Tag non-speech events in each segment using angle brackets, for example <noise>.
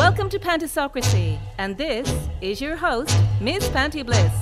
Welcome to Pantisocracy, and this is your host, Miss Panty Bliss.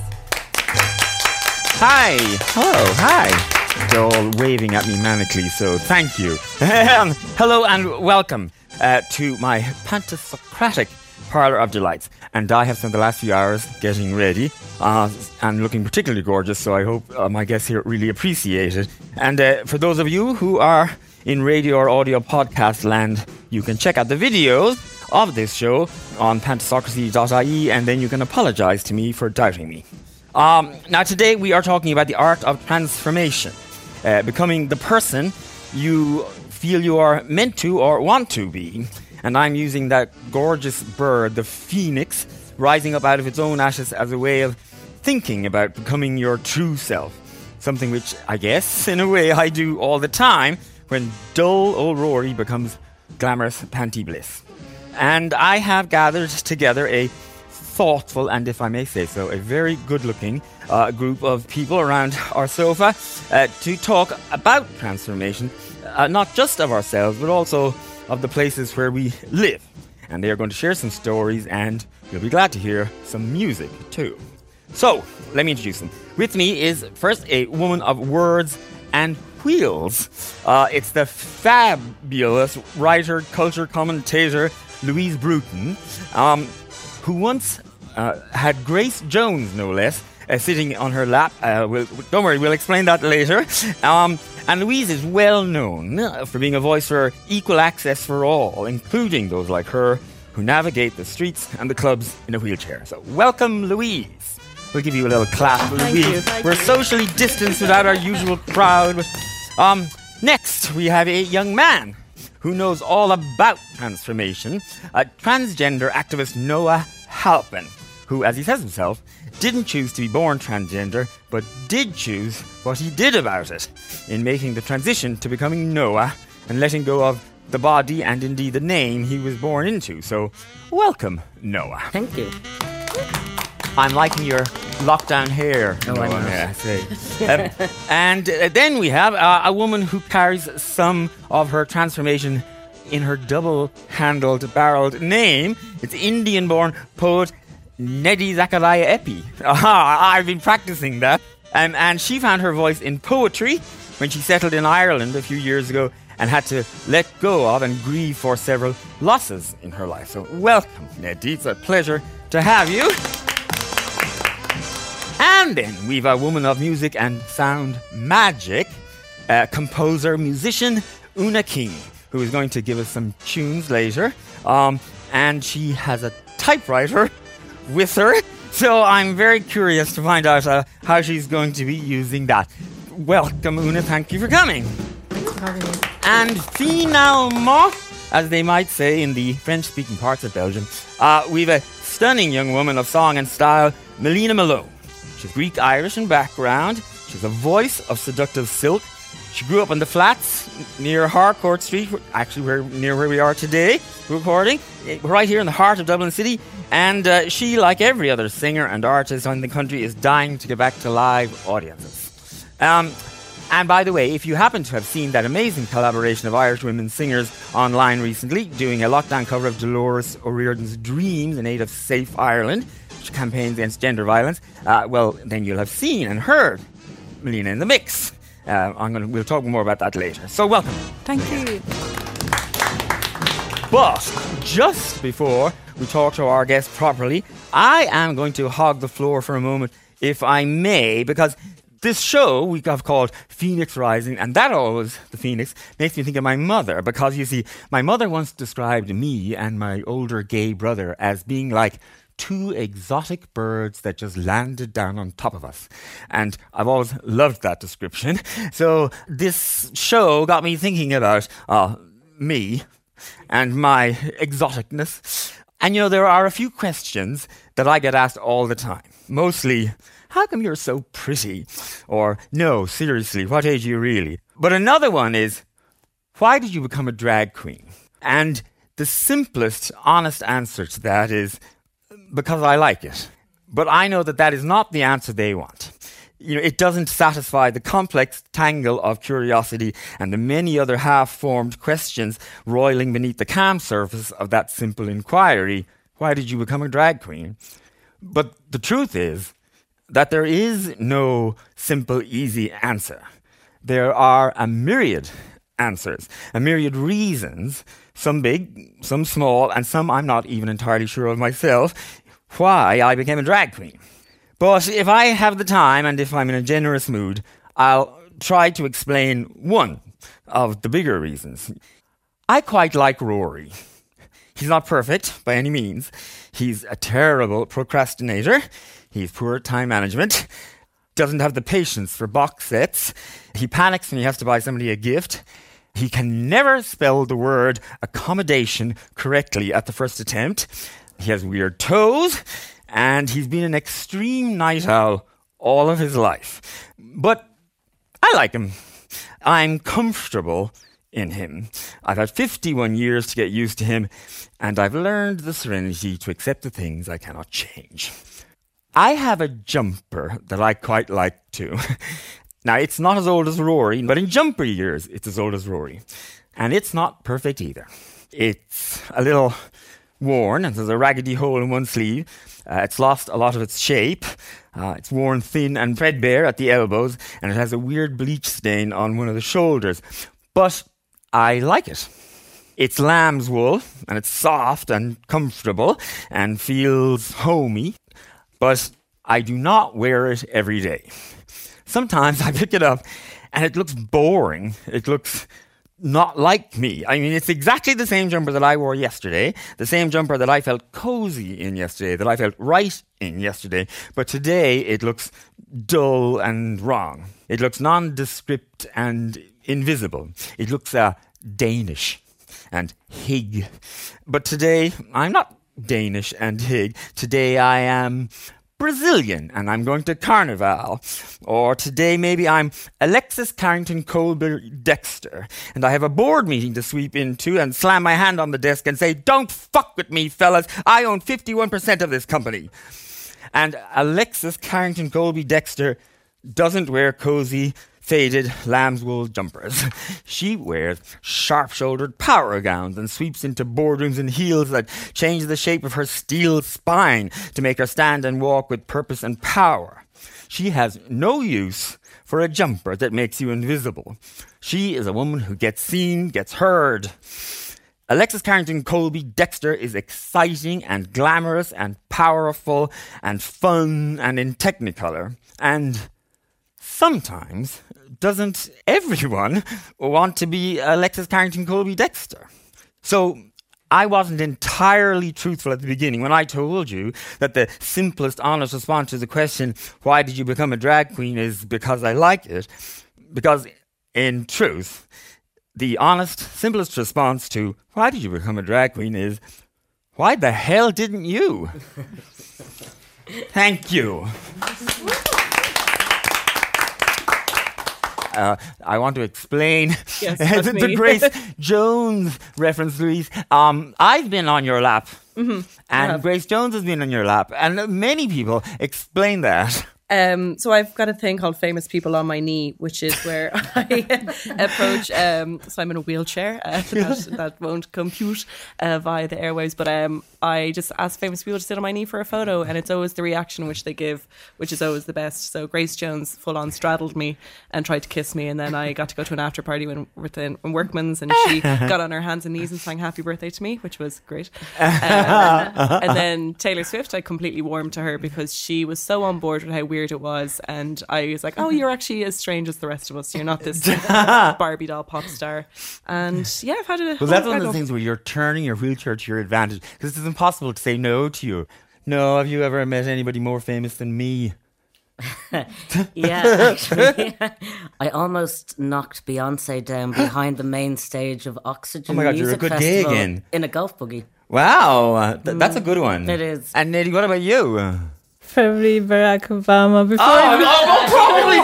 Hi. Hello. Hi. They're all waving at me manically, so thank you. <laughs> Hello and welcome uh, to my Pantisocratic Parlour of Delights. And I have spent the last few hours getting ready uh, and looking particularly gorgeous, so I hope uh, my guests here really appreciate it. And uh, for those of you who are in radio or audio podcast land, you can check out the videos of this show on pantisocracy.ie and then you can apologize to me for doubting me. Um, now, today we are talking about the art of transformation, uh, becoming the person you feel you are meant to or want to be. And I'm using that gorgeous bird, the phoenix, rising up out of its own ashes as a way of thinking about becoming your true self. Something which I guess, in a way, I do all the time when dull old Rory becomes glamorous panty bliss. And I have gathered together a thoughtful and, if I may say so, a very good looking uh, group of people around our sofa uh, to talk about transformation, uh, not just of ourselves, but also of the places where we live. And they are going to share some stories, and you'll be glad to hear some music too. So, let me introduce them. With me is first a woman of words and wheels. Uh, it's the fabulous writer, culture commentator, Louise Bruton, um, who once uh, had Grace Jones, no less, uh, sitting on her lap. Uh, we'll, don't worry, we'll explain that later. Um, and Louise is well known for being a voice for equal access for all, including those like her who navigate the streets and the clubs in a wheelchair. So, welcome, Louise. We'll give you a little clap, Thank Louise. you, We're you. socially distanced without our usual crowd. Um, next, we have a young man who knows all about transformation, a transgender activist Noah Halpin, who, as he says himself, didn't choose to be born transgender, but did choose what he did about it in making the transition to becoming Noah and letting go of the body and indeed the name he was born into. So, welcome, Noah. Thank you. I'm liking your lockdown hair. Oh, I Noah, know. may I say. <laughs> Um, and uh, then we have uh, a woman who carries some of her transformation in her double-handled, barreled name. It's Indian-born poet Nidhi Zak/Aria Eipe. Aha, I've been practicing that. Um, and she found her voice in poetry when she settled in Ireland a few years ago and had to let go of and grieve for several losses in her life. So, welcome, Nidhi. It's a pleasure to have you. And then we've a woman of music and sound magic, uh, composer, musician, Una Keane, who is going to give us some tunes later. Um, and she has a typewriter with her, so I'm very curious to find out uh, how she's going to be using that. Welcome, Una. Thank you for coming. Thanks for having. And finalement, as they might say in the French speaking parts of Belgium, uh, we've a stunning young woman of song and style, Melina Malone. She's Greek Irish in background. She's a voice of seductive silk. She grew up on the flats near Harcourt Street, actually where, near where we are today, recording, eh, right here in the heart of Dublin City. And uh, she, like every other singer and artist in the country, is dying to get back to live audiences. Um, and by the way, if you happen to have seen that amazing collaboration of Irish women singers online recently, doing a lockdown cover of Dolores O'Riordan's Dreams in aid of Safe Ireland, campaigns against gender violence, uh, well, then you'll have seen and heard Melina in the mix. Uh, I'm gonna, we'll talk more about that later. So, welcome. Thank you. But just before we talk to our guest properly, I am going to hog the floor for a moment, if I may, because this show we have called Phoenix Rising, and that always, the Phoenix, makes me think of my mother, because you see, my mother once described me and my older gay brother as being like two exotic birds that just landed down on top of us. And I've always loved that description. So this show got me thinking about uh, me and my exoticness. And you know, there are a few questions that I get asked all the time. Mostly, how come you're so pretty? Or, no, seriously, what age are you really? But another one is, why did you become a drag queen? And the simplest, honest answer to that is, because I like it. But I know that that is not the answer they want. you know, it doesn't satisfy the complex tangle of curiosity and the many other half formed questions roiling beneath the calm surface of that simple inquiry why did you become a drag queen? But the truth is that there is no simple, easy answer. There are a myriad answers, a myriad reasons, some big, some small, and some I'm not even entirely sure of myself, why I became a drag queen. But if I have the time and if I'm in a generous mood, I'll try to explain one of the bigger reasons. I quite like Rory. He's not perfect by any means. He's a terrible procrastinator. He's poor at time management. Doesn't have the patience for box sets. He panics when he has to buy somebody a gift. He can never spell the word accommodation correctly at the first attempt. He has weird toes and he's been an extreme night owl all of his life. But I like him. I'm comfortable in him. I've had 51 years to get used to him, and I've learned the serenity to accept the things I cannot change. I have a jumper that I quite like too. <laughs> now, it's not as old as Rory, but in jumper years, it's as old as Rory. And it's not perfect either. It's a little worn, and there's a raggedy hole in one sleeve, uh, it's lost a lot of its shape. Uh, it's worn thin and threadbare at the elbows, and it has a weird bleach stain on one of the shoulders. But I like it. It's lamb's wool, and it's soft and comfortable and feels homey, but I do not wear it every day. Sometimes <laughs> I pick it up and it looks boring. It looks not like me. I mean, it's exactly the same jumper that I wore yesterday, the same jumper that I felt cozy in yesterday, that I felt right in yesterday, but today it looks dull and wrong. It looks nondescript and invisible. It looks uh, Danish and hig. But today, I'm not Danish and hig. Today I am Brazilian and I'm going to Carnival. Or today maybe I'm Alexis Carrington Colby Dexter and I have a board meeting to sweep into and slam my hand on the desk and say, Don't fuck with me, fellas. I own 51% of this company. And Alexis Carrington Colby Dexter doesn't wear cozy faded lamb's wool jumpers. <laughs> she wears sharp shouldered power gowns and sweeps into boardrooms in heels that change the shape of her steel spine to make her stand and walk with purpose and power. She has no use for a jumper that makes you invisible. She is a woman who gets seen, gets heard. Alexis Carrington Colby Dexter is exciting and glamorous and powerful and fun and in technicolor. And sometimes doesn't everyone want to be Alexis Carrington Colby Dexter? So I wasn't entirely truthful at the beginning when I told you that the simplest, honest response to the question, why did you become a drag queen, is because I like it. Because in truth, the honest, simplest response to why did you become a drag queen is, why the hell didn't you? <laughs> Thank you. <laughs> Uh, I want to explain <laughs> Yes, <laughs> Grace <laughs> Jones reference, Louise. Um, I've been on your lap, Mm-hmm. and Grace Jones has been on your lap, and many people explain that. Um, so I've got a thing called famous people on my knee, which is where <laughs> I <laughs> approach. Um, so I'm in a wheelchair uh, <laughs> that, that won't compute uh, via the airwaves, but um, I just ask famous people to sit on my knee for a photo, and it's always the reaction which they give, which is always the best. So Grace Jones full on straddled me and tried to kiss me, and then I got to go to an after party when within in Workman's, and she got on her hands and knees and sang "Happy Birthday" to me, which was great. Um, and then Taylor Swift, I completely warmed to her because she was so on board with how weird it was, and I was like, "Oh, you're actually as strange as the rest of us. You're not this <laughs> Barbie doll pop star." And yeah, I've had a Well, that's one of the things where you're turning your wheelchair to your advantage because it's impossible to say no to you. No, have you ever met anybody more famous than me? <laughs> Yeah, actually, <laughs> I almost knocked Beyonce down behind the main stage of Oxygen Oh my God, you're a Music good Festival gigging. in a golf buggy. Wow, th- that's a mm, good one. It is. And Nelly, what about you? Probably Barack Obama before Oh, oh, probably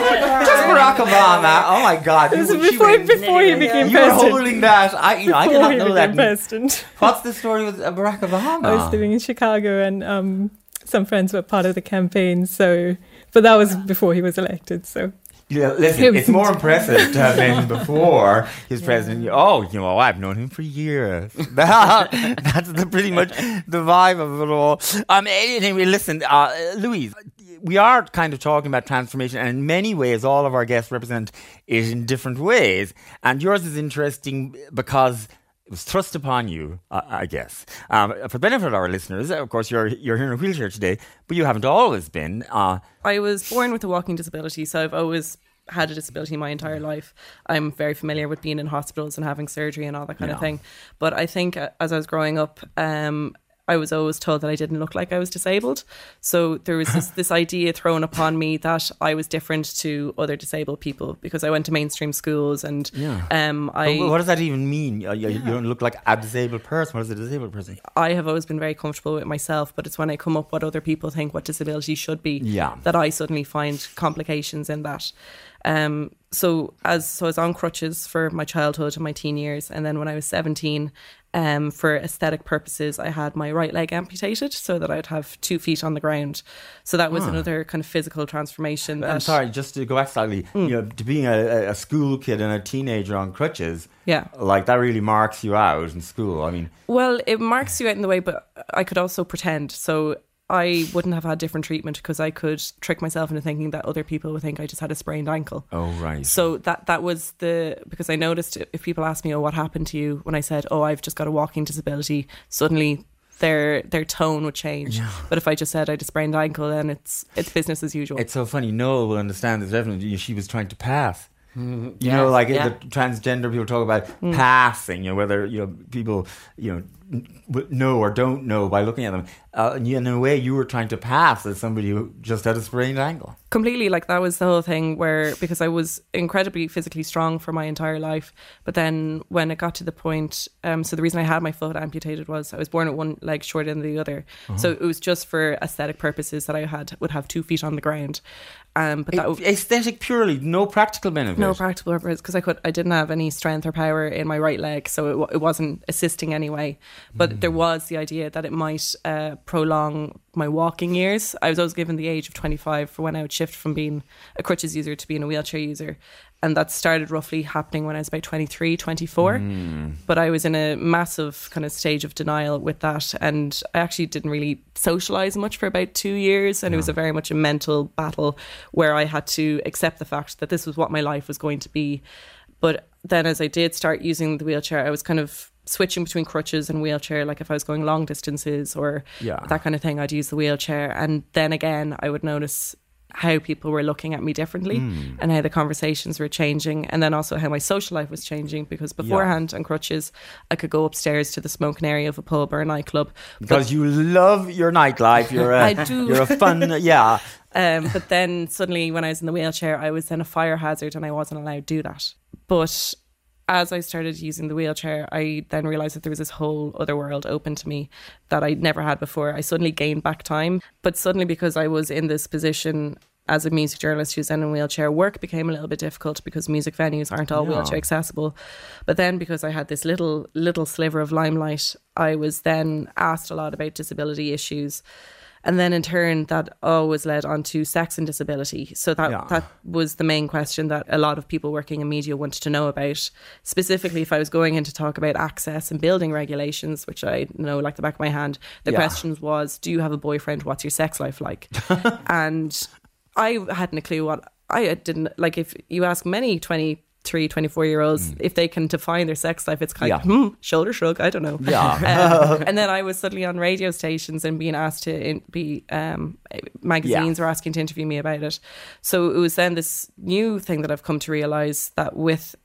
just Barack Obama. Oh my God, It was you, before, before he became you were president. holding that. I, you know, I did Before not he know became that. president. What's the story with uh, Barack Obama? I was living in Chicago and um, some friends were part of the campaign. So but that was before he was elected. So Yeah, listen, it's more impressive to have been <laughs> before he's president. Oh, you know, I've known him for years. <laughs> That's the, pretty much the vibe of it all. Um, anyway, listen, uh, Louise, we are kind of talking about transformation, and in many ways, all of our guests represent it in different ways. And yours is interesting because it was thrust upon you, uh, I guess. Um, for the benefit of our listeners, of course, you're you're here in a wheelchair today, but you haven't always been. Uh, I was born with a walking disability, so I've always had a disability my entire life. I'm very familiar with being in hospitals and having surgery and all that kind Yeah. of thing. But I think uh, as I was growing up, um, I was always told that I didn't look like I was disabled. So there was this, <laughs> this idea thrown upon me that I was different to other disabled people because I went to mainstream schools and Yeah. um, I But what does that even mean? You, you- you don't look like a disabled person. What is a disabled person? I have always been very comfortable with myself, but it's when I come up what other people think what disability should be Yeah. that I suddenly find complications in that. Um, so as so I was on crutches for my childhood and my teen years, and then when I was seventeen, um, for aesthetic purposes, I had my right leg amputated so that I'd have two feet on the ground. So that was another kind of physical transformation. Ah. I'm sorry, just to go back slightly, Hmm. you know, to being a, a school kid and a teenager on crutches, Yeah. like that really marks you out in school. I mean, Well, it marks you out in the way, but I could also pretend. So I wouldn't have had different treatment because I could trick myself into thinking that other people would think I just had a sprained ankle. oh right, So that that was the because I noticed if people ask me, "Oh, what happened to you?" when I said, "Oh, I've just got a walking disability," suddenly their their tone would change. But if I just said I had a sprained ankle, then it's it's business as usual. it's so funny. Noah will understand this definitely. She was trying to pass. You yeah, know, like yeah. the transgender people talk about Hmm. passing. You know, whether you know people, you know, n- w- know or don't know by looking at them. Uh, in a way, you were trying to pass as somebody who just had a sprained ankle. completely like that was the whole thing where because I was incredibly physically strong for my entire life, but then when it got to the point, um, so the reason I had my foot amputated was I was born with one leg shorter than the other, so it was just for aesthetic purposes that I had would have two feet on the ground, um, but that. A- aesthetic purely, no practical benefit. no practical purpose because I could I didn't have any strength or power in my right leg, so it, it wasn't assisting anyway. But there was the idea that it might uh, prolong my walking years. I was always given the age of 25 for when I would shift from being a crutches user to being a wheelchair user. And that started roughly happening when I was about 23, 24. But I was in a massive kind of stage of denial with that. And I actually didn't really socialize much for about two years. And it was a very much a mental battle where I had to accept the fact that this was what my life was going to be. But then as I did start using the wheelchair, I was kind of switching between crutches and wheelchair. Like if I was going long distances or Yeah. that kind of thing, I'd use the wheelchair. And then again, I would notice how people were looking at me differently and how the conversations were changing. And then also how my social life was changing because beforehand on crutches, I could go upstairs to the smoking area of a pub or a nightclub. because you love your nightlife. You're a, <laughs> I do. You're a fun, yeah. <laughs> Um, but then suddenly, when I was in the wheelchair, I was then a fire hazard and I wasn't allowed to do that. But as I started using the wheelchair, I then realized that there was this whole other world open to me that I'd never had before. I suddenly gained back time. But suddenly, because I was in this position as a music journalist who's then in a wheelchair, work became a little bit difficult because music venues aren't all wheelchair accessible. But then, because I had this little little sliver of limelight, I was then asked a lot about disability issues. And then in turn, that always led on to sex and disability. So that Yeah. that was the main question that a lot of people working in media wanted to know about. Specifically, if I was going in to talk about access and building regulations, which I know like the back of my hand, the Yeah. questions was, "Do you have a boyfriend? What's your sex life like?" <laughs> and I hadn't a clue what I didn't like. If you ask many twenty. Three, 24 year olds, if they can define their sex life, it's kind of Mm. Hmm, shoulder shrug. I don't know. Yeah. <laughs> Um, <laughs> and then I was suddenly on radio stations and being asked to in, be um, magazines were asking to interview me about it. So it was then this new thing that I've come to realize that with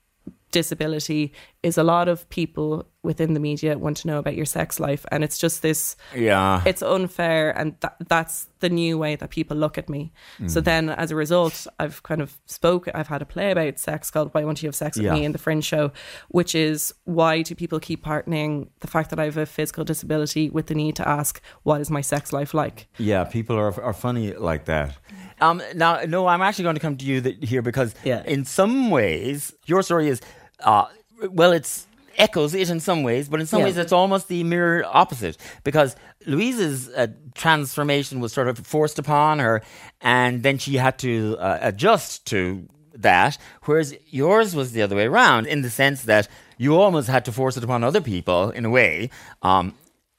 disability is a lot of people within the media want to know about your sex life, and it's just this Yeah. it's unfair and that that's the new way that people look at me Mm. so then as a result i've kind of spoke i've had a play about sex called why won't you have sex with Yeah. me in the fringe show which is why do people keep partnering the fact that i have a physical disability with the need to ask what is my sex life like Yeah, people are are funny like that. Um, now, no, I'm actually going to come to you th- here because, Yeah. in some ways, your story is, uh, well, it's echoes it in some ways, but in some Yeah. ways it's almost the mirror opposite because Louise's uh, transformation was sort of forced upon her, and then she had to uh, adjust to that, whereas yours was the other way around in the sense that you almost had to force it upon other people in a way, um,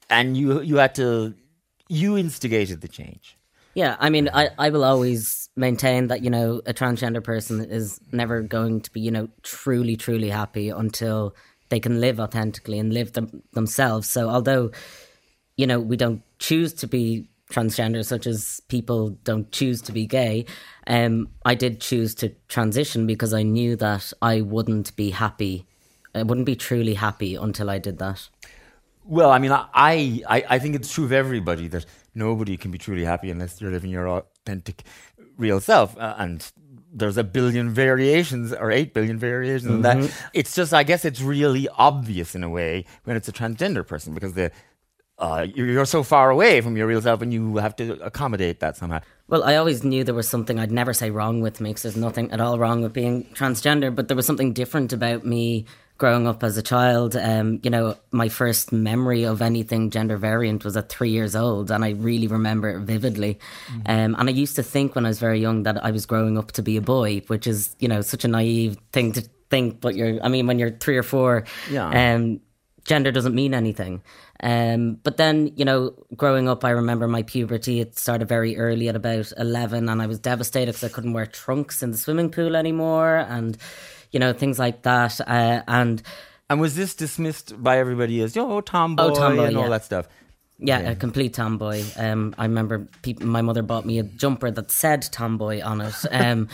and you you had to you instigated the change. Yeah, I mean, I, I will always maintain that, you know, a transgender person is never going to be, you know, truly, truly happy until they can live authentically and live them, themselves. So, although, you know, we don't choose to be transgender, such as people don't choose to be gay, um, I did choose to transition because I knew that I wouldn't be happy. I wouldn't be truly happy until I did that. Well, I mean, I, I, I think it's true of everybody that nobody can be truly happy unless you're living your authentic, real self. Uh, and there's a billion variations or eight billion variations. And that it's just, I guess, it's really obvious in a way when it's a transgender person because the uh, you're, you're so far away from your real self, and you have to accommodate that somehow. Well, I always knew there was something I'd never say wrong with me because there's nothing at all wrong with being transgender, but there was something different about me growing up as a child. Um, you know, my first memory of anything gender variant was at three years old, and I really remember it vividly. Um, and I used to think when I was very young that I was growing up to be a boy, which is, you know, such a naive thing to think. But you're, I mean, when you're three or four, Yeah. um, gender doesn't mean anything. Um, but then, you know, growing up, I remember my puberty. It started very early at about 11, and I was devastated because I couldn't wear trunks in the swimming pool anymore, and, you know, things like that. Uh, and And was this dismissed by everybody as, oh, tomboy, Oh, tomboy, and all yeah. that stuff? yeah, a complete tomboy. Um, I remember people, my mother bought me a jumper that said tomboy on it. <laughs> Um,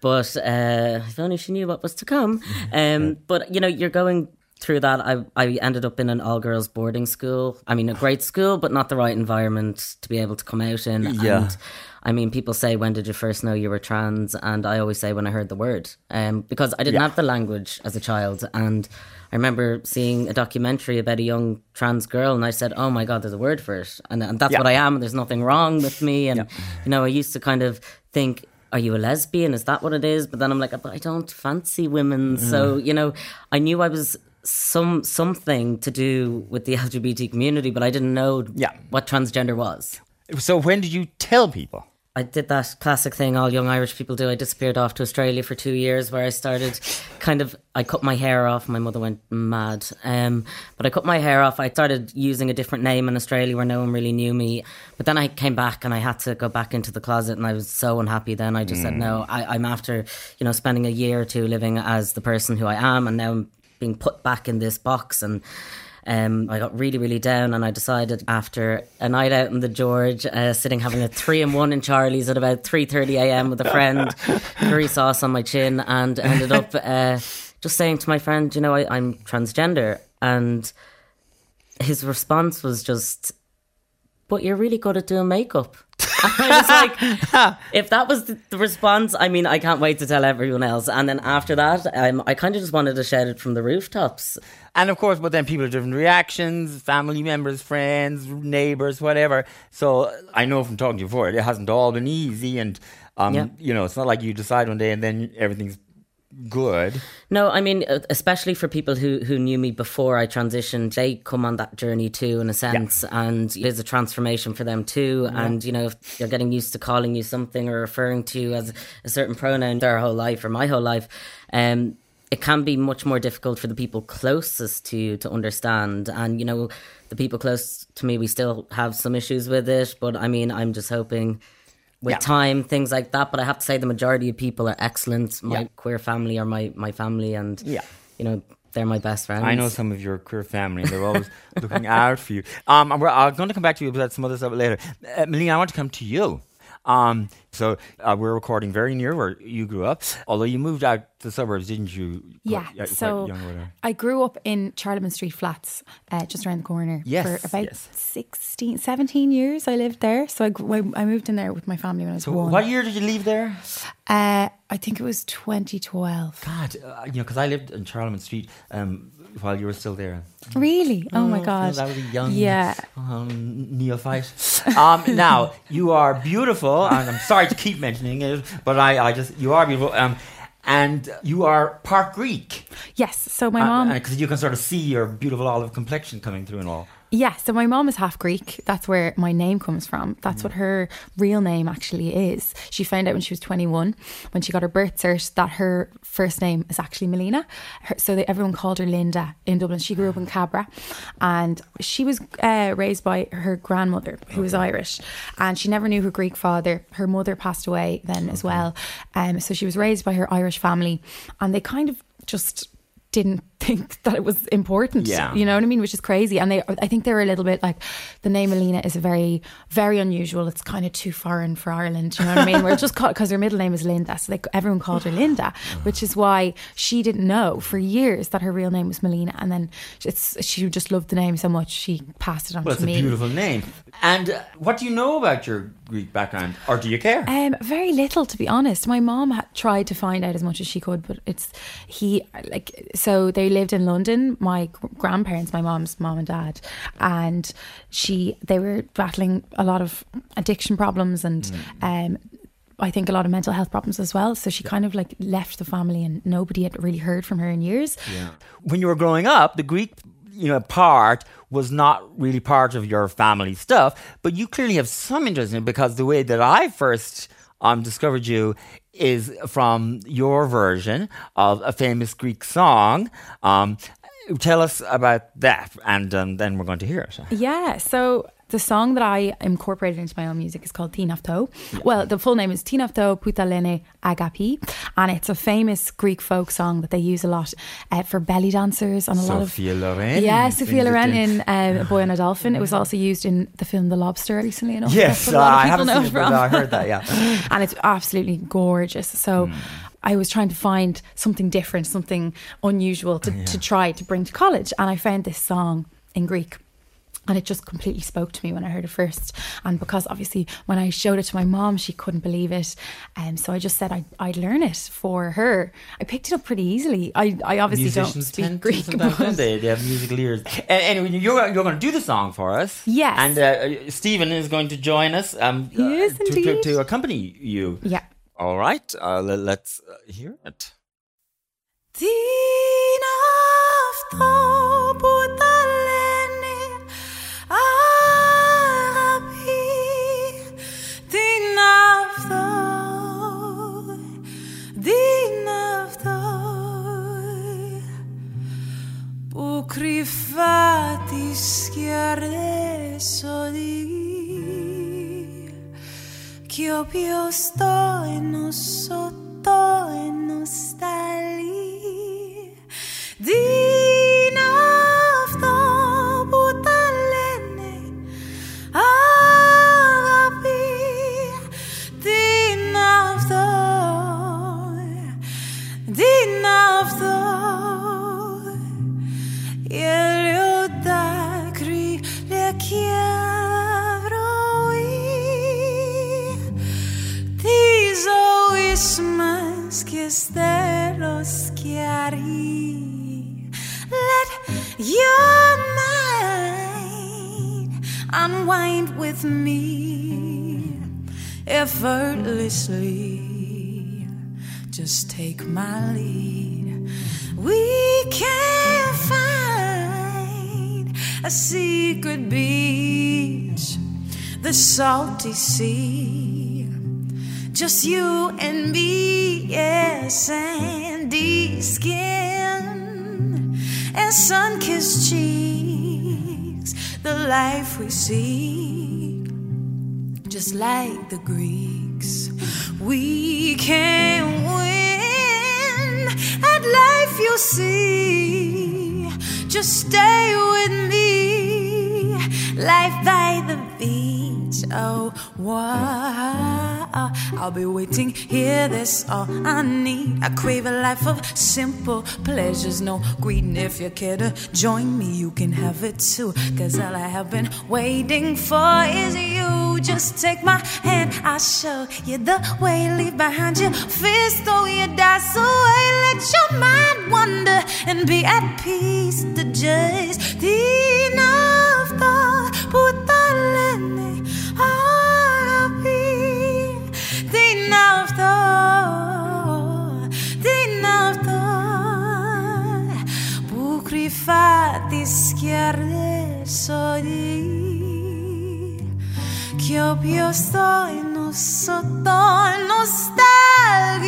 but uh, if only she knew what was to come. Um, but you know, you're going through that. I I ended up in an all girls boarding school. I mean, a great school, but not the right environment to be able to come out in. Yeah. And, I mean, people say, when did you first know you were trans? And I always say, when I heard the word. Um, because I didn't Yeah. have the language as a child. And I remember seeing a documentary about a young trans girl, and I said, oh my God, there's a word for it. And, and that's Yeah. what I am. And there's nothing wrong with me. And, you know, I used to kind of think, are you a lesbian? Is that what it is? But then I'm like, but I don't fancy women. So, you know, I knew I was some something to do with the LGBT community, but I didn't know Yeah. what transgender was. So when did you tell people? I did that classic thing all young Irish people do. I disappeared off to Australia for two years where I started kind of, I cut my hair off. My mother went mad. Um, but I cut my hair off. I started using a different name in Australia where no one really knew me. But then I came back and I had to go back into the closet and I was so unhappy then. I just said, no, I, I'm after, you know, spending a year or two living as the person who I am. And now I'm being put back in this box and um, I got really, really down, and I decided after a night out in the George, uh, sitting having a three and one in Charlie's at about three thirty a.m. with a friend, curry sauce on my chin, and ended up uh, just saying to my friend, "You know, I, I'm transgender," and his response was just, "But you're really good at doing makeup." <laughs> I was like, <laughs> if that was the, the response, I mean, I can't wait to tell everyone else. And then after that, um, I kind of just wanted to shout it from the rooftops. And of course, but then people have different reactions, family members, friends, neighbors, whatever. So I know from talking to you before, it hasn't all been easy. And, um, Yeah. you know, it's not like you decide one day and then everything's good. No, I mean, uh, especially for people who, who knew me before I transitioned, they come on that journey too, in a sense, and there's a transformation for them too. And, you know, if they're getting used to calling you something or referring to you as a certain pronoun their whole life or my whole life, um, it can be much more difficult for the people closest to you to understand. And, you know, the people close to me, we still have some issues with it, but I mean, I'm just hoping with Yeah. time, things like that. But I have to say, the majority of people are excellent. My Yeah. queer family are my, my family, and Yeah. you know they're my best friends. I know some of your queer family, and they're always <laughs> looking out for you. Um, I'm, I'm going to come back to you about some other stuff later. Uh, Melina, I want to come to you. Um, so uh, we're recording very near where you grew up, although you moved out to the suburbs, didn't you? Yeah, Quite- quite so young. I grew up in Charlemont Street Flats, uh, just around the corner. Yes, for about yes. 16, 17 years I lived there. So I, I moved in there with my family when I was So one. what year did you leave there? Uh, I think it was 2012. God, uh, you know, because I lived in Charlemont Street um, while you were still there. Really? Oh, my you know, God. that was a young Yeah. um, neophyte. Um, now you are beautiful, and I'm sorry to keep mentioning it, but I, I just you are beautiful. Um, and you are part Greek. Yes. So my mom. because you can sort of see your beautiful olive complexion coming through and all. Yeah, so my mom is half Greek. That's where my name comes from. That's what her real name actually is. She found out when she was 21, when she got her birth cert, that her first name is actually Melina. Her, so they, everyone called her Linda in Dublin. She grew up in Cabra and she was uh, raised by her grandmother, who was Irish. And she never knew her Greek father. Her mother passed away then as well. Um, so she was raised by her Irish family. And they kind of just didn't think that it was important. Yeah. You know what I mean? Which is crazy. And they, I think they're a little bit like the name Alina is very, very unusual. It's kind of too foreign for Ireland. You know what I mean? We're just caught because her middle name is Linda, so they, everyone called her Linda, <sighs> which is why she didn't know for years that her real name was Melina. And then it's she just loved the name so much she passed it on Well, to me. it's a beautiful name. And uh, what do you know about your Greek background, or do you care? Um, very little, to be honest. My mom tried to find out as much as she could, but it's he like so they lived in London. My grandparents, my mom's mom and dad, and she they were battling a lot of addiction problems and um. I think a lot of mental health problems as well. So she kind of like left the family, and nobody had really heard from her in years. when you were growing up, the Greek, you know, part was not really part of your family stuff, but you clearly have some interest in it because the way that I first um, discovered you is from your version of a famous Greek song. Um, tell us about that, and um, then we're going to hear it. Yeah, so the song that I incorporated into my own music is called Tinafto. Well, the full name is Tinafto Putalene Agapi, and it's a famous Greek folk song that they use a lot uh, for belly dancers on a lot of. Sophia Loren. Yeah, Sophia Loren in- um, <laughs> Boy on a Dolphin. It was also used in the film The Lobster recently enough. Yes, That's what a lot of I people haven't know seen it but. I heard that. Yeah. <laughs> and it's absolutely gorgeous. So I was trying to find something different, something unusual to, to try to bring to college. And I found this song in Greek. And it just completely spoke to me when I heard it first. And because obviously when I showed it to my mom, she couldn't believe it. And um, so I just said I'd, I'd learn it for her. I picked it up pretty easily. I, I obviously don't Musicians speak Greek. <laughs> but- don't they? They have musical ears. Anyway, you're you're going to do the song for us. Yes. And uh, Stephen is going to join us. Um, uh, to, to, to accompany you. Yeah. All right. Uh, let, let's uh, hear it. scoppio non salty sea just you and me, yeah, sandy skin and sun kissed cheeks, the life we seek, just like the Greeks. We can win at life, you see. Just stay Oh, wow. I'll be waiting here, that's all I need. I crave a life of simple pleasures, no greeting. If you care to join me, you can have it too. Cause all I have been waiting for is you. Just take my hand, I'll show you the way. Leave behind your fears, throw your dice away. Let your mind wander and be at peace. The just enough thought, put the rischiare di che io sto in sotto nostalgia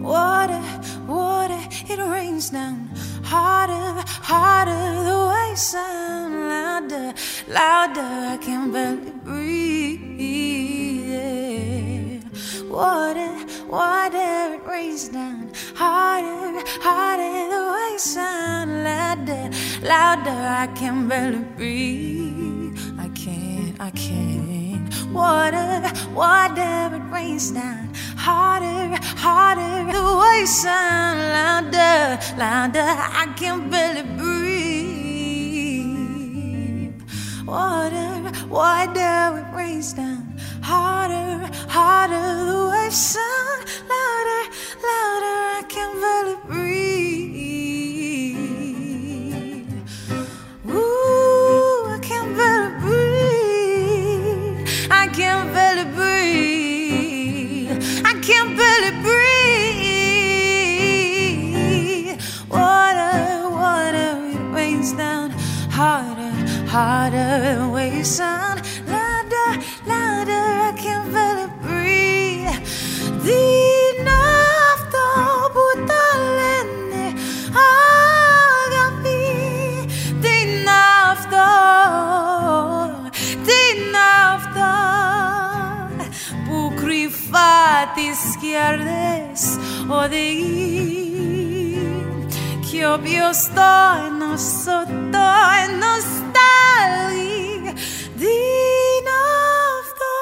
water water it rains down harder harder the waves sound louder louder I can barely breathe water water it rains down harder, harder, the way sound louder, louder. I can barely breathe. I can't, I can't. Water, water, it rains down harder, harder. The way sound louder, louder. I can barely breathe. Water, water, it rains down harder, harder. The waves sound louder, louder. I can barely breathe. Ooh, I can barely breathe. I can barely breathe. I can barely breathe. Water, water, it rains down harder, harder. Waves sound che io sto in sotto in nostalgia di nafta.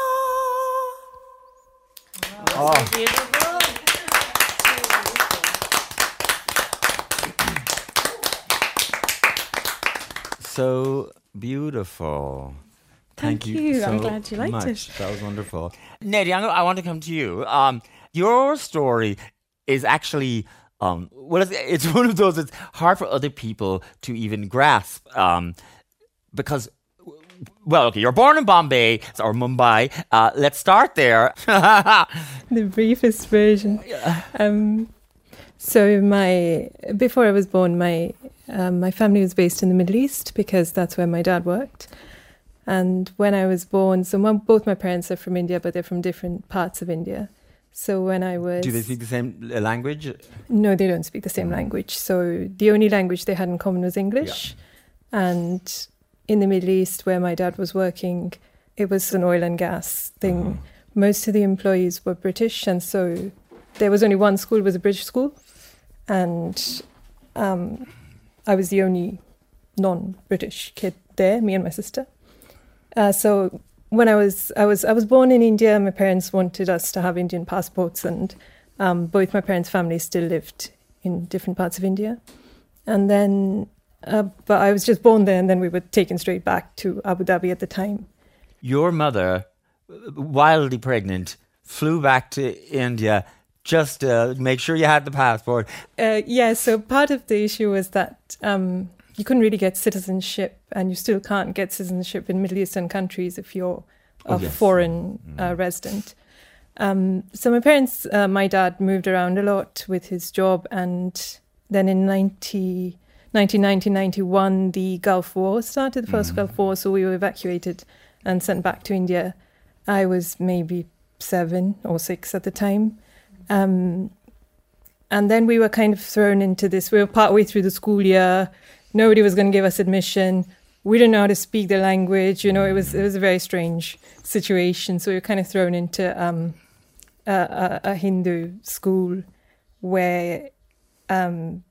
So beautiful. Thank you. I'm glad you liked much. it. That was wonderful. I'm, I want to come to you. Um, your story is actually, um, well, it's, it's <laughs> one of those that's hard for other people to even grasp um, because, well, okay, you're born in Bombay or Mumbai. Uh, let's start there. <laughs> The briefest version. Um, so my before I was born, my um, my family was based in the Middle East because that's where my dad worked. And when I was born, so my, both my parents are from India, but they're from different parts of India. So when I was Do they speak the same uh, language? No, they don't speak the same language. So the only language they had in common was English. And in the Middle East, where my dad was working, it was an oil and gas thing. Most of the employees were British, and so there was only one school was a British school, and um, I was the only non-British kid there. Me and my sister. Uh, so when I was I was I was born in India. My parents wanted us to have Indian passports, and um, both my parents' families still lived in different parts of India. And then, uh, but I was just born there, and then we were taken straight back to Abu Dhabi at the time. Your mother, wildly pregnant, flew back to India just to make sure you had the passport. Uh, yeah, so part of the issue was that um, you couldn't really get citizenship, and you still can't get citizenship in Middle Eastern countries if you're a Oh, yes. foreign uh, resident. Um, so my parents, uh, my dad moved around a lot with his job, and then in 90, 1990, 91, the Gulf War started, the 1st Gulf War, so we were evacuated and sent back to India. I was maybe seven or six at the time. Um, and then we were kind of thrown into this. We were partway through the school year. Nobody was going to give us admission. We didn't know how to speak the language. You know, it was it was a very strange situation. So we were kind of thrown into um, a, a, a Hindu school where um,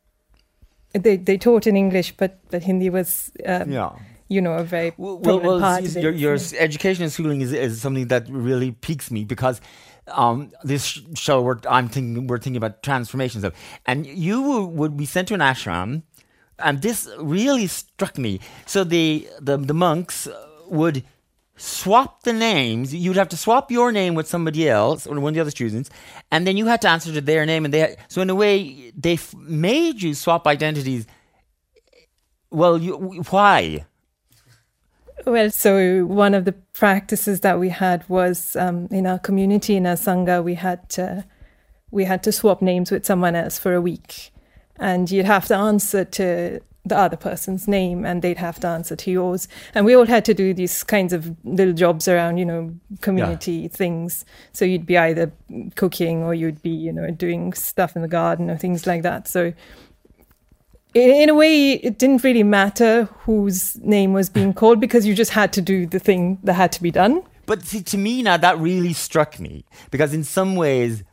they they taught in English, but but Hindi was um, Yeah. you know a very Well, well, well part see, of it. your, your s- education and schooling is, is something that really piques me because um, this show we're, I'm thinking we're thinking about transformations of, and you would be sent to an ashram, and this really struck me. So the the, the monks would swap the names. You'd have to swap your name with somebody else or one of the other students, and then you had to answer to their name. And they so in a way they f- made you swap identities. Well, you, why? Well, so one of the practices that we had was um, in our community in our sangha, we had to we had to swap names with someone else for a week, and you'd have to answer to the other person's name and they'd have to answer to yours. And we all had to do these kinds of little jobs around you know community things. So you'd be either cooking or you'd be you know doing stuff in the garden or things like that. So in, in a way it didn't really matter whose name was being called because you just had to do the thing that had to be done. But see, to me now, that really struck me because in some ways,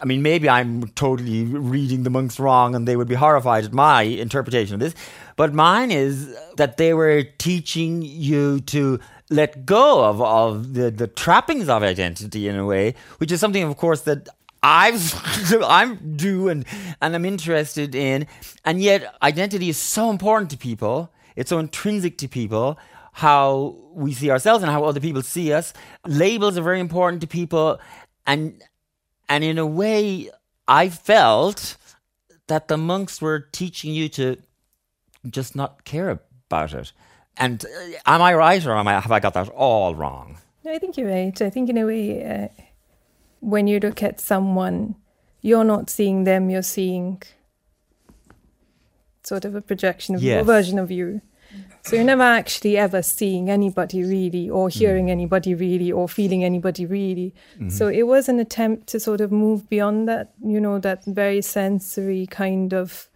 I mean, maybe I'm totally reading the monks wrong and they would be horrified at my interpretation of this. But mine is that they were teaching you to let go of, of the, the trappings of identity in a way, which is something, of course, that I've <laughs> I'm do and and I'm interested in, and yet identity is so important to people. It's so intrinsic to people how we see ourselves and how other people see us. Labels are very important to people, and and in a way, I felt that the monks were teaching you to just not care about it. And uh, am I right, or am I have I got that all wrong? No, I think you're right. I think in a way, uh, when you look at someone, you're not seeing them, you're seeing sort of a projection of your Yes. version of you. So you're never actually ever seeing anybody really, or hearing anybody really, or feeling anybody really. So it was an attempt to sort of move beyond that, you know, that very sensory kind of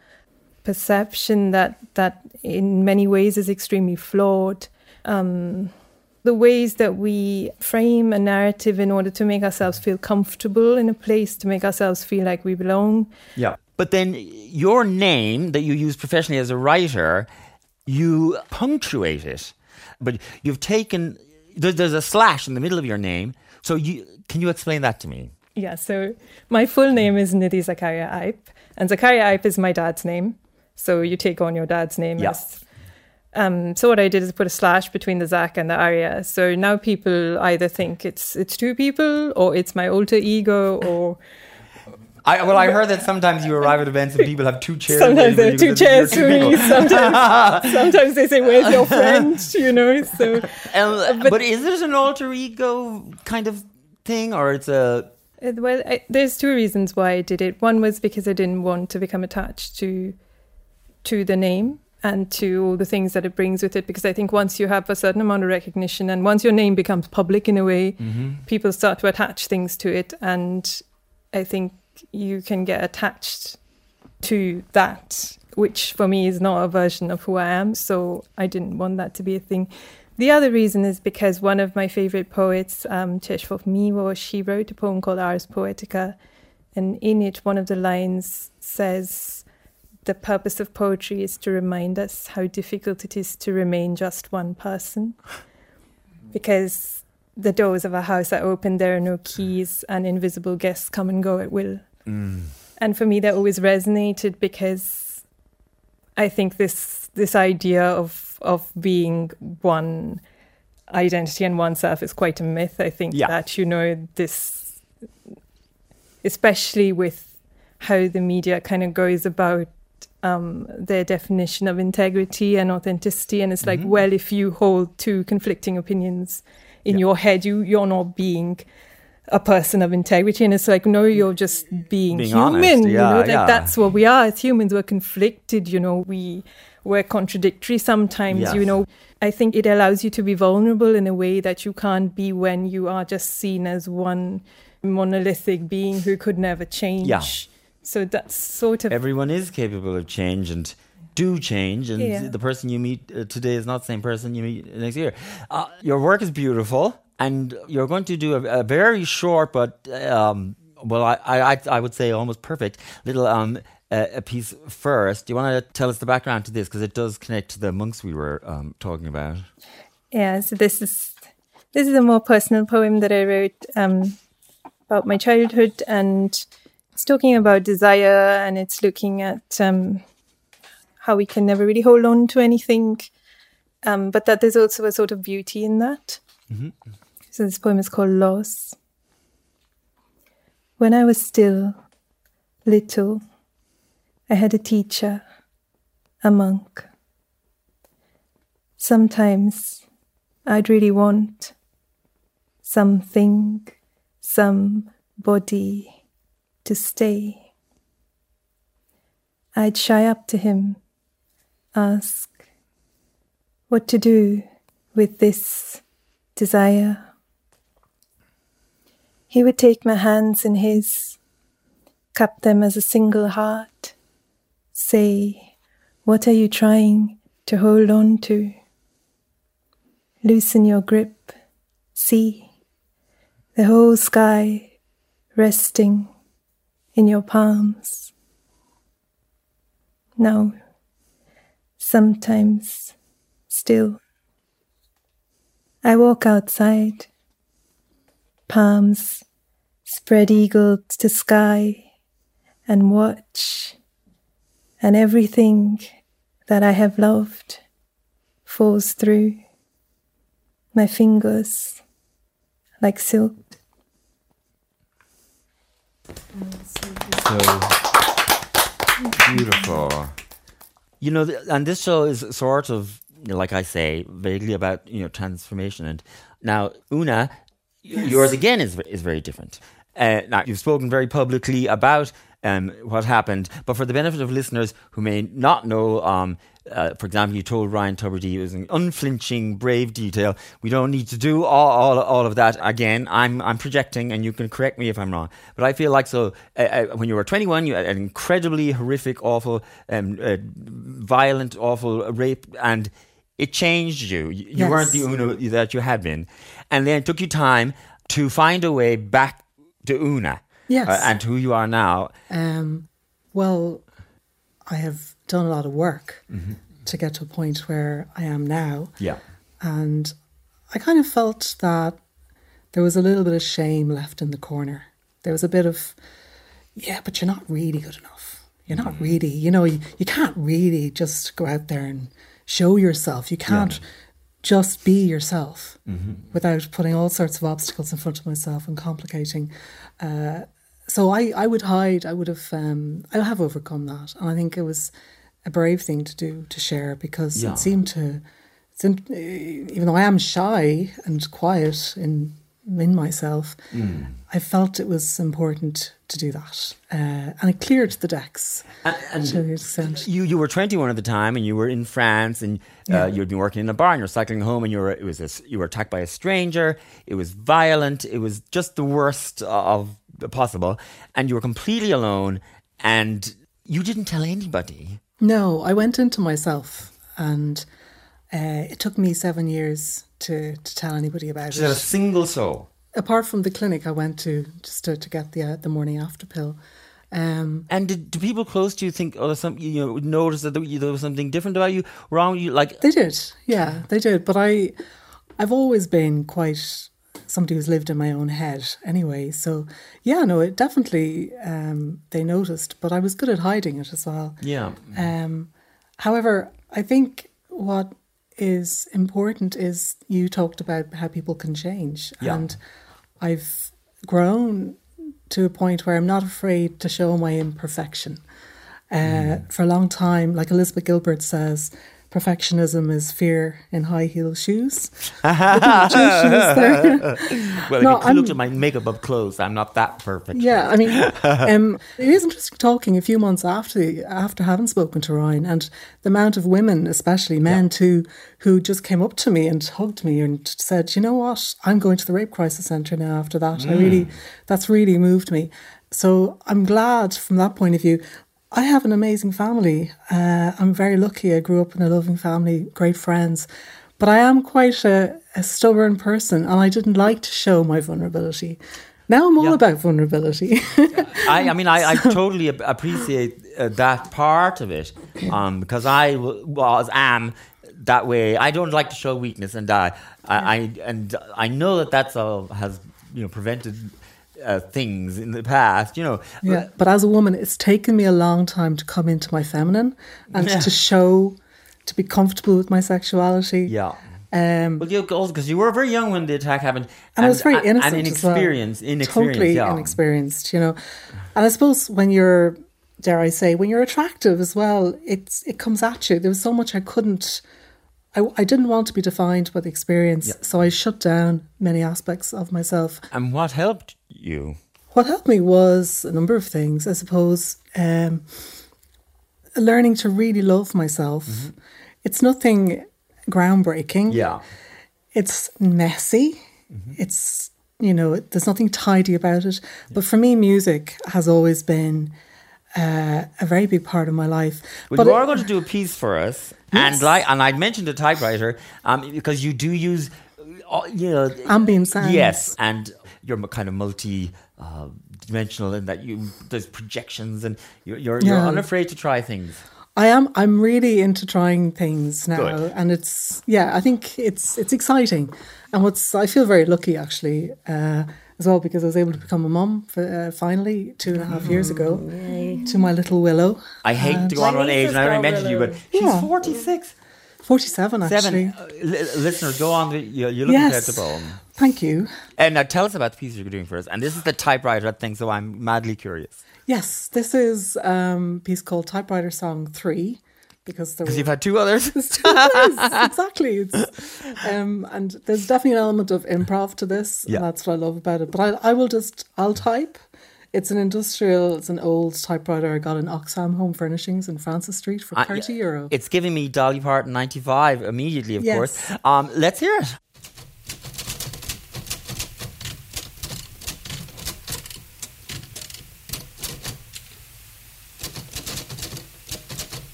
perception that that in many ways is extremely flawed. Um, the ways that we frame a narrative in order to make ourselves feel comfortable in a place, to make ourselves feel like we belong. Yeah. But then your name that you use professionally as a writer, you punctuate it. But you've taken there, there's a slash in the middle of your name. So you can you explain that to me? Yeah, so my full name is Nidhi Zakaria Eipe, and Zakaria Eipe is my dad's name. So you take on your dad's name Yeah. as. Um, so what I did is put a slash between the Zak and the Aria. So now people either think it's it's two people or it's my alter ego or I, well, I heard that <laughs> sometimes you arrive at events and people have two chairs. sometimes waiting there are two chairs for me. Sometimes <laughs> sometimes they say, "Where's your friend?" <laughs> You know. So Um, but, is it an alter ego kind of thing, or it's a Uh, Well, I, there's two reasons why I did it. One was because I didn't want to become attached to to the name and to all the things that it brings with it. Because I think once you have a certain amount of recognition and once your name becomes public in a way, people start to attach things to it, and I think you can get attached to that, which for me is not a version of who I am. So I didn't want that to be a thing. The other reason is because one of my favorite poets, um, Czesław Miłosz, she wrote a poem called Ars Poetica. And in it, one of the lines says, The purpose of poetry is to remind us how difficult it is to remain just one person. <laughs> Because the doors of a house are open, there are no keys, and invisible guests come and go at will. And for me, that always resonated because I think this this idea of of being one identity and oneself is quite a myth. I think Yeah. that you know this, especially with how the media kind of goes about um, their definition of integrity and authenticity, and it's like, well, if you hold two conflicting opinions in Yeah. your head, you you're not being a person of integrity, and it's like, no, you're just being, Being human. honest, you know, like yeah. that's what we are as humans. We're conflicted. You know, we we're contradictory sometimes. Yes. You know, I think it allows you to be vulnerable in a way that you can't be when you are just seen as one monolithic being who could never change. Yeah. So that's sort of everyone is capable of change and do change, and Yeah. the person you meet uh, today is not the same person you meet next year. Uh, your work is beautiful, and you're going to do a, a very short but um, well, I, I I- would say almost perfect little um. A, a piece first. Do you want to tell us the background to this because it does connect to the monks we were um, talking about? Yeah, so this is this is a more personal poem that I wrote um, about my childhood, and it's talking about desire, and it's looking at um, how we can never really hold on to anything, um, but that there's also a sort of beauty in that. So this poem is called Loss. When I was still little, I had a teacher, a monk. Sometimes I'd really want something, somebody to stay. I'd shy up to him, ask what to do with this desire. He would take my hands in his, cup them as a single heart, say, What are you trying to hold on to? Loosen your grip, see the whole sky resting in your palms. Now, sometimes still, I walk outside, palms spread eagled to sky, and watch, and everything that I have loved falls through my fingers like silk. So beautiful. You know, and this show is sort of, like I say, vaguely about you know transformation. And now, Úna, y yours again is is very different. Uh, now, you've spoken very publicly about um, what happened, but for the benefit of listeners who may not know, um, uh, for example, you told Ryan was an unflinching, brave detail. We don't need to do all, all, all of that again. I'm I'm projecting, and you can correct me if I'm wrong. But I feel like so uh, uh, when you were 21, you had an incredibly horrific, awful, um, uh, violent, awful rape, and it changed you. You, Yes. weren't the Úna that you had been, and then it took you time to find a way back to Úna. Yes. uh, and who you are now. Um, well, I have done a lot of work Mm-hmm. to get to a point where I am now. Yeah. And I kind of felt that there was a little bit of shame left in the corner. There was a bit of, yeah, but you're not really good enough. You're not Mm-hmm. really, you know, you, you can't really just go out there and show yourself. You can't just be yourself Mm-hmm. without putting all sorts of obstacles in front of myself and complicating. Uh, so I, I would hide. I would have, um, I have overcome that, and I think it was a brave thing to do to share because Yeah. it seemed to, it's in, even though I am shy and quiet in in myself, Mm. I felt it was important to do that, uh, and it cleared the decks And, and you you were 21 at the time and you were in France and uh, Yeah. you'd been working in a bar and you're cycling home and you were it was a you were attacked by a stranger it was violent it was just the worst of the possible and you were completely alone and you didn't tell anybody No, I went into myself, and uh, it took me seven years to, to tell anybody about She had a single soul Apart from the clinic I went to just to, to get the uh, the morning after pill. Um, and did, do people close to you think oh there's some you know notice that there, there was something different about you wrong with you like they did, yeah, they did. But I, I've always been quite somebody who's lived in my own head anyway. So yeah, no, it definitely um, they noticed, but I was good at hiding it as well. yeah Um, however, I think what is important is you talked about how people can change, Yeah. and I've grown to a point where I'm not afraid to show my imperfection. Uh, For a long time, like Elizabeth Gilbert says, perfectionism is fear in high heel shoes. <laughs> Well No, if you looked at my makeup up close I'm not that perfect Yeah, I mean, <laughs> um, it is interesting talking a few months after after having spoken to Ryan, and the amount of women, especially men too, who just came up to me and hugged me and said, "You know what? I'm going to the rape crisis centre now." After that, I really, that's really moved me. So I'm glad from that point of view. I have an amazing family. Uh, I'm very lucky. I grew up in a loving family, great friends. But I am quite a, a stubborn person, and I didn't like to show my vulnerability. Now I'm all Yeah. about vulnerability. I, I mean, I, I <laughs> totally appreciate uh, that part of it um, because I was am that way. I don't like to show weakness, and I, I, I and I know that that's all has you know prevented uh, things in the past. You know, yeah. But as a woman, it's taken me a long time to come into my feminine and Yeah. to show, to be comfortable with my sexuality. yeah. Um, Well, you also because you were very young when the attack happened, and I was very innocent and as well. inexperienced, inexperienced, totally yeah. inexperienced. You know, and I suppose when you're, dare I say, when you're attractive as well, it's it comes at you. There was so much I couldn't. I, I didn't want to be defined by the experience, so I shut down many aspects of myself. And what helped you? What helped me was a number of things. I suppose um, learning to really love myself. It's nothing groundbreaking. Yeah. It's messy. It's, you know, there's nothing tidy about it. But for me, music has always been uh, a very big part of my life. Well, but you it- are going to do a piece for us, and like, and I mentioned a typewriter um, because you do use, uh, you know, Ambient sounds. Yes, and you're kind of multi. Uh, dimensional in that you there's projections and you're you're, you're unafraid to try things I am. I'm really into trying things now, Good. and it's yeah. I think it's it's exciting, and what's I feel very lucky actually uh, as well because I was able to become a mum for, uh, finally two and a half years ago to my little Willow, I hate to go on My one niece age, and I already called mentioned you, but she's Yeah. 46. forty-seven actually. Seven. Uh, li- listeners, go on. The, you, you look Yes. incredible. Thank you. And now tell us about the piece you're doing for us. And this is the typewriter thing, so I'm madly curious. Yes, this is um, a piece called Typewriter Song Three because there were you've had two others. <laughs> Two ways, exactly. It's, um, and there's definitely an element of improv to this. Yeah. And that's what I love about it. But I, I will just, I'll type. It's an industrial, it's an old typewriter I got in Oxfam Home Furnishings in Francis Street for Uh, 30 euro. It's giving me Dolly Parton 95 immediately, of Yes. course. Um, let's hear it.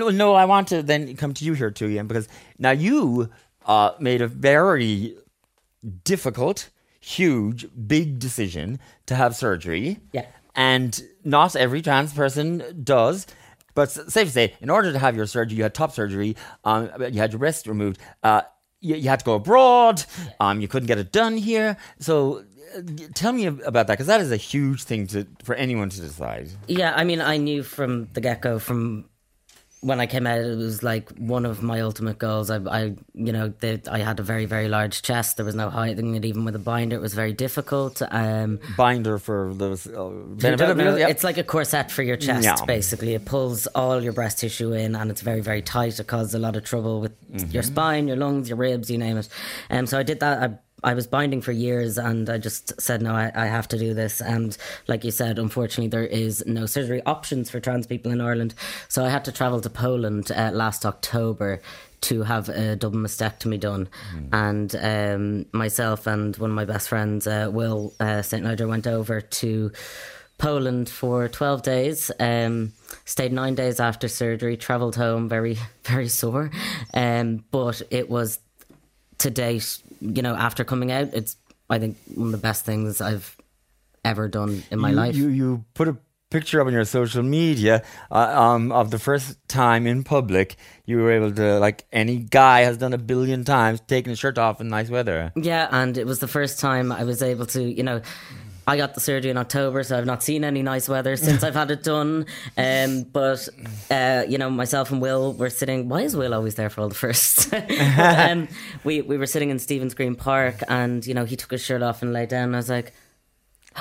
Well, no- I want to then come to you here too, Ian, because now you uh, made a very difficult, huge, big decision to have surgery. Yeah. And not every trans person does. But safe to say, in order to have your surgery, you had top surgery, um, you had your breast removed, uh, you, you had to go abroad, um, you couldn't get it done here. So uh, tell me about that, because that is a huge thing to, for anyone to decide. Yeah, I mean, I knew from the get go, from when I came out, it was like one of my ultimate goals. I, I you know, I had a very, very large chest. There was no hiding it, even with a binder. It was very difficult. Um, Binder for those. Uh, no, benefit- no, yeah. It's like a corset for your chest, Yeah. basically. It pulls all your breast tissue in, and it's very, very tight. It causes a lot of trouble with your spine, your lungs, your ribs, you name it. Um, so I did that. I, I was binding for years, and I just said, no, I, I have to do this. And like you said, unfortunately, there is no surgery options for trans people in Ireland. So I had to travel to Poland uh, last October to have a double mastectomy done. And um, myself and one of my best friends, uh, Will uh, St. Niger, went over to Poland for 12 days. Um, stayed nine days after surgery, travelled home very, <laughs> very sore. Um, but it was to date, you know, after coming out, it's, I think, one of the best things I've ever done in my you, life. You you put a picture up on your social media uh, um, of the first time in public you were able to like any guy has done a billion times taking his shirt off in nice weather. Yeah, and it was the first time I was able to, you know, I got the surgery in October, so I've not seen any nice weather since <laughs> I've had it done. Um, but uh, you know, myself and Will were sitting. Why is Will always there for all the firsts? But, <laughs> <laughs> um, we we were sitting in Stephen's Green Park, and you know, he took his shirt off and lay down. And I was like.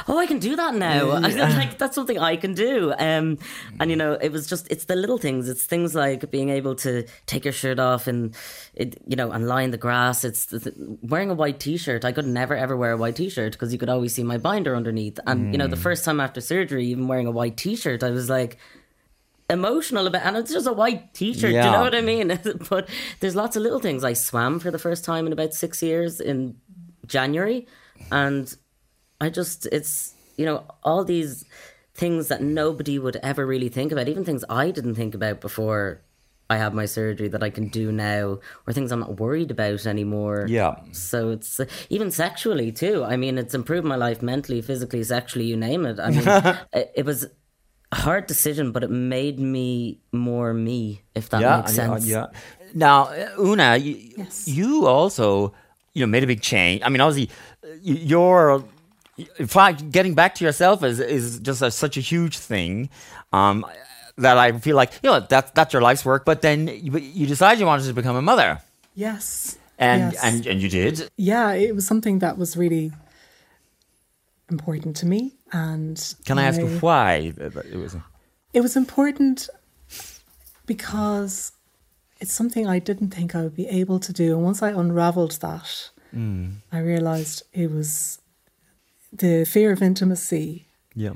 Oh, I can do that now. I was <laughs> like, that's something I can do. Um, and you know, it was just, it's the little things. It's things like being able to take your shirt off and, it, you know, and lie in the grass. It's wearing a white t-shirt. I could never ever wear a white t-shirt because you could always see my binder underneath. And you know, the first time after surgery, even wearing a white t-shirt, I was like, emotional about and it's just a white t-shirt do you know what i mean <laughs> but there's lots of little things i swam for the first time in about six years in january and i just it's you know all these things that nobody would ever really think about even things i didn't think about before i had my surgery that i can do now or things i'm not worried about anymore Yeah. so it's uh, even sexually too. I mean, it's improved my life mentally, physically, sexually, you name it. I mean, <laughs> it, it was a hard decision, but it made me more me, if that yeah, makes sense. yeah. Now, uh, Úna, you, you also you know made a big change. I mean, obviously, uh, y- your in fact, getting back to yourself is is just a, such a huge thing. Um, that I feel like you know that's that's your life's work. But then you, you decided you wanted to become a mother, Yes. and yes. and and you did. yeah, it was something that was really important to me. And Can I ask why it was? It was important because it's something I didn't think I would be able to do. And once I unraveled that, I realized it was the fear of intimacy Yeah.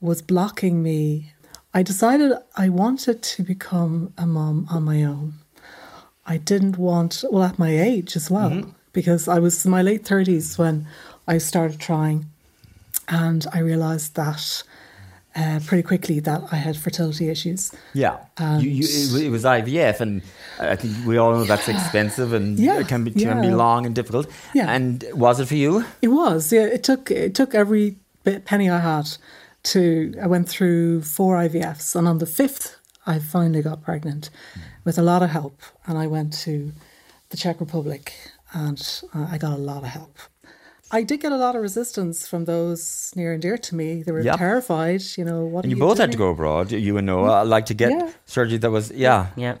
was blocking me. I decided I wanted to become a mom on my own. I didn't want, well, at my age as well, mm-hmm. because I was in my late 30s when I started trying. And I realized that uh, pretty quickly that I had fertility issues. Yeah, you, you, it, was IVF, and I think we all know that's expensive and Yeah, it can be can be long and difficult. Yeah. And was it for you? It was, yeah. It took it took every bit penny I had to. I went through four IVFs, and on the fifth, I finally got pregnant with a lot of help. And I went to the Czech Republic, and uh, I got a lot of help. I did get a lot of resistance from those near and dear to me. They were Yeah. terrified. You know what? And are you both had to go abroad, you and Noah, like to get Yeah. surgery that was yeah. Yeah.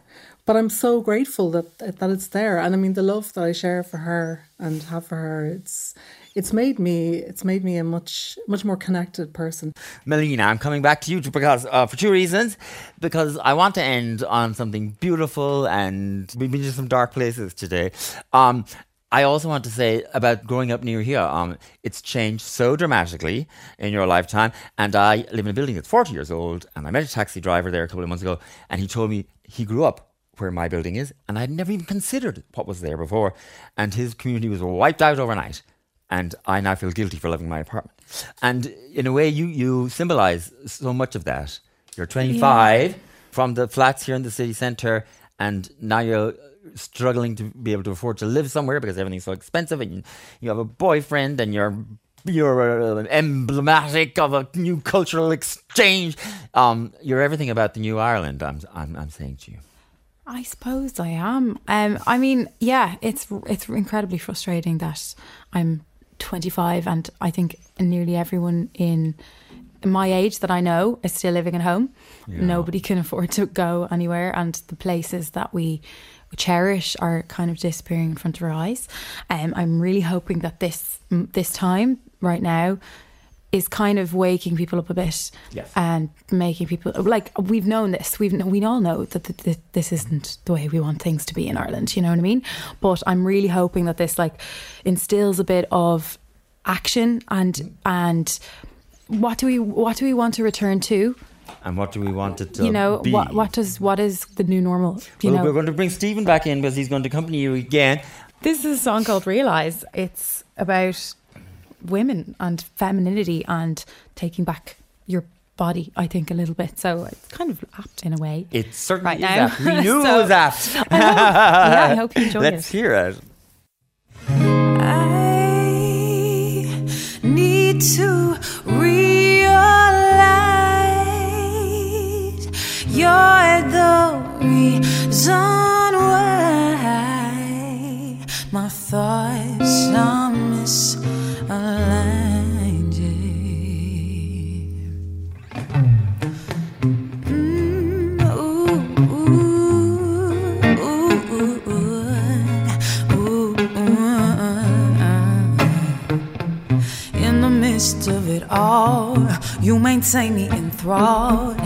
But I'm so grateful that that it's there, and I mean the love that I share for her and have for her. It's it's made me it's made me a much much more connected person. Melina, I'm coming back to you because uh, for two reasons. Because I want to end on something beautiful, and we've been to some dark places today. Um, I also want to say about growing up near here. Um, it's changed so dramatically in your lifetime, and I live in a building that's 40 years old. And I met a taxi driver there a couple of months ago, and he told me he grew up where my building is, and I'd never even considered what was there before. And his community was wiped out overnight and I now feel guilty for living my apartment. And in a way, you you symbolize so much of that. You're 25 from the flats here in the city centre, and now you're struggling to be able to afford to live somewhere because everything's so expensive, and you, you have a boyfriend, and you're you're emblematic of a new cultural exchange. Um, you're everything about the new Ireland. I'm I'm, I'm saying to you. I suppose I am. Um, I mean, yeah, it's it's incredibly frustrating that I'm 25, and I think nearly everyone in my age that I know is still living at home. Nobody can afford to go anywhere, and the places that we cherish are kind of disappearing in front of our eyes. Um, I'm really hoping that this this time right now is kind of waking people up a bit Yes. and making people like we've known this we've we all know that th- th- this isn't the way we want things to be in Ireland you know what I mean but I'm really hoping that this like instills a bit of action and and what do we what do we want to return to And what do we want it to be? you know be? what what does what is the new normal you well, know we're going to bring Stephen back in because he's going to accompany you again. This is a song called Realize. It's about women and femininity and taking back your body, I think, a little bit. So it's kind of apt in a way. It certainly Right is now. that. We <laughs> knew So, it was that. yeah, I hope you enjoy Let's it. hear it. I need to realize reason why my thoughts are midst of it all, you maintain me enthralled.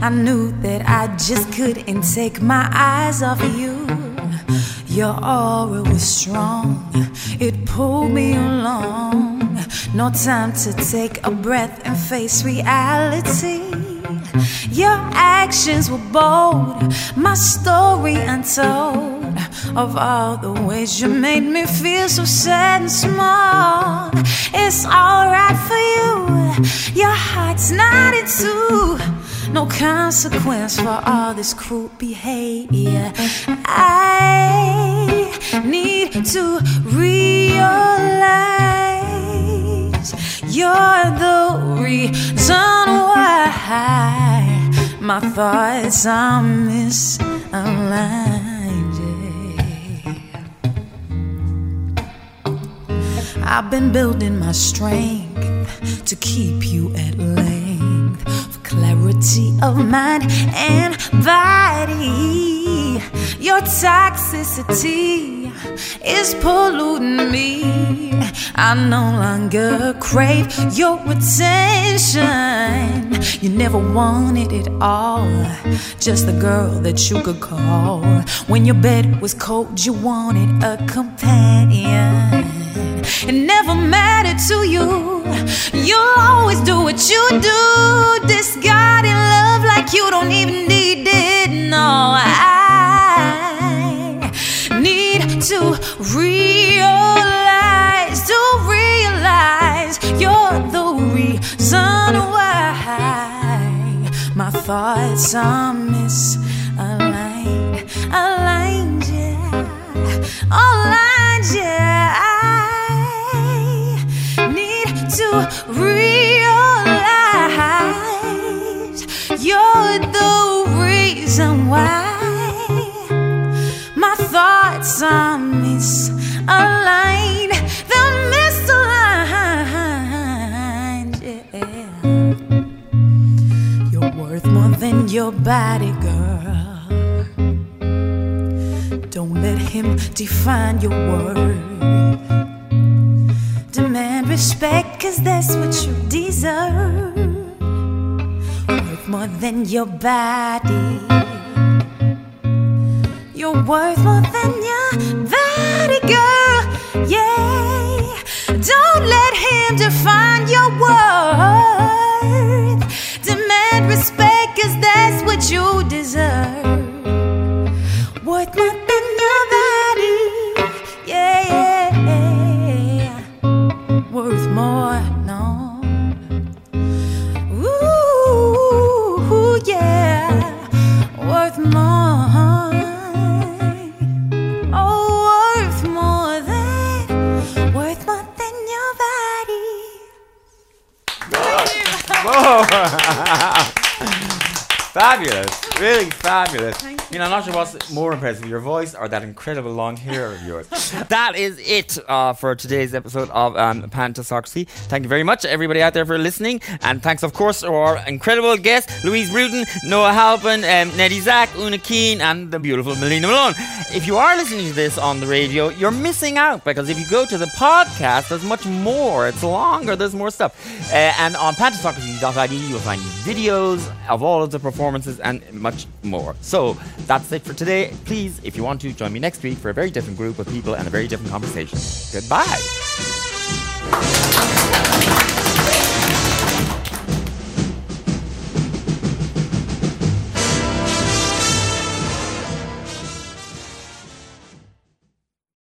I knew that I just couldn't take my eyes off of you. Your aura was strong, it pulled me along. No time to take a breath and face reality. Your actions were bold, my story untold. Of all the ways you made me feel so sad and small. It's alright for you, your heart's not in two. No consequence for all this cruel behavior. I need to realize you're the reason why my thoughts are misaligned. I've been building my strength to keep you at length for clarity of mind and body. Your toxicity is polluting me. I no longer crave your attention. You never wanted it all, just the girl that you could call. When your bed was cold, you wanted a companion. It never mattered to you. You'll always do what you do. Discarding love like you don't even need it. No, I need to realize, to realize you're the reason why my thoughts are misaligned, aligned, yeah, aligned, yeah. I need to realize you're the reason why misaligned, yeah. You're worth more than your body, girl. Don't let him define your worth. Demand respect, cause that's what you deserve. Worth more than your body. You're worth more than your body, girl. Yeah. Don't let him define sure what's more impressive, your voice or that incredible long hair of yours. <laughs> that is it uh, for today's episode of um, Pantisocracy. Thank you very much, everybody out there, for listening. And thanks, of course, to our incredible guests, Louise Bruton, Noah Halpin, um, Nidhi Zak, Úna Keane, and the beautiful Melina Malone. If you are listening to this on the radio, you're missing out because if you go to the podcast, there's much more. It's longer, there's more stuff. Uh, and on pantisocracy.ie, you'll find videos of all of the performances and much more. So that's it for today. Please, if you want to, join me next week for a very different group of people and a very different conversation. Goodbye.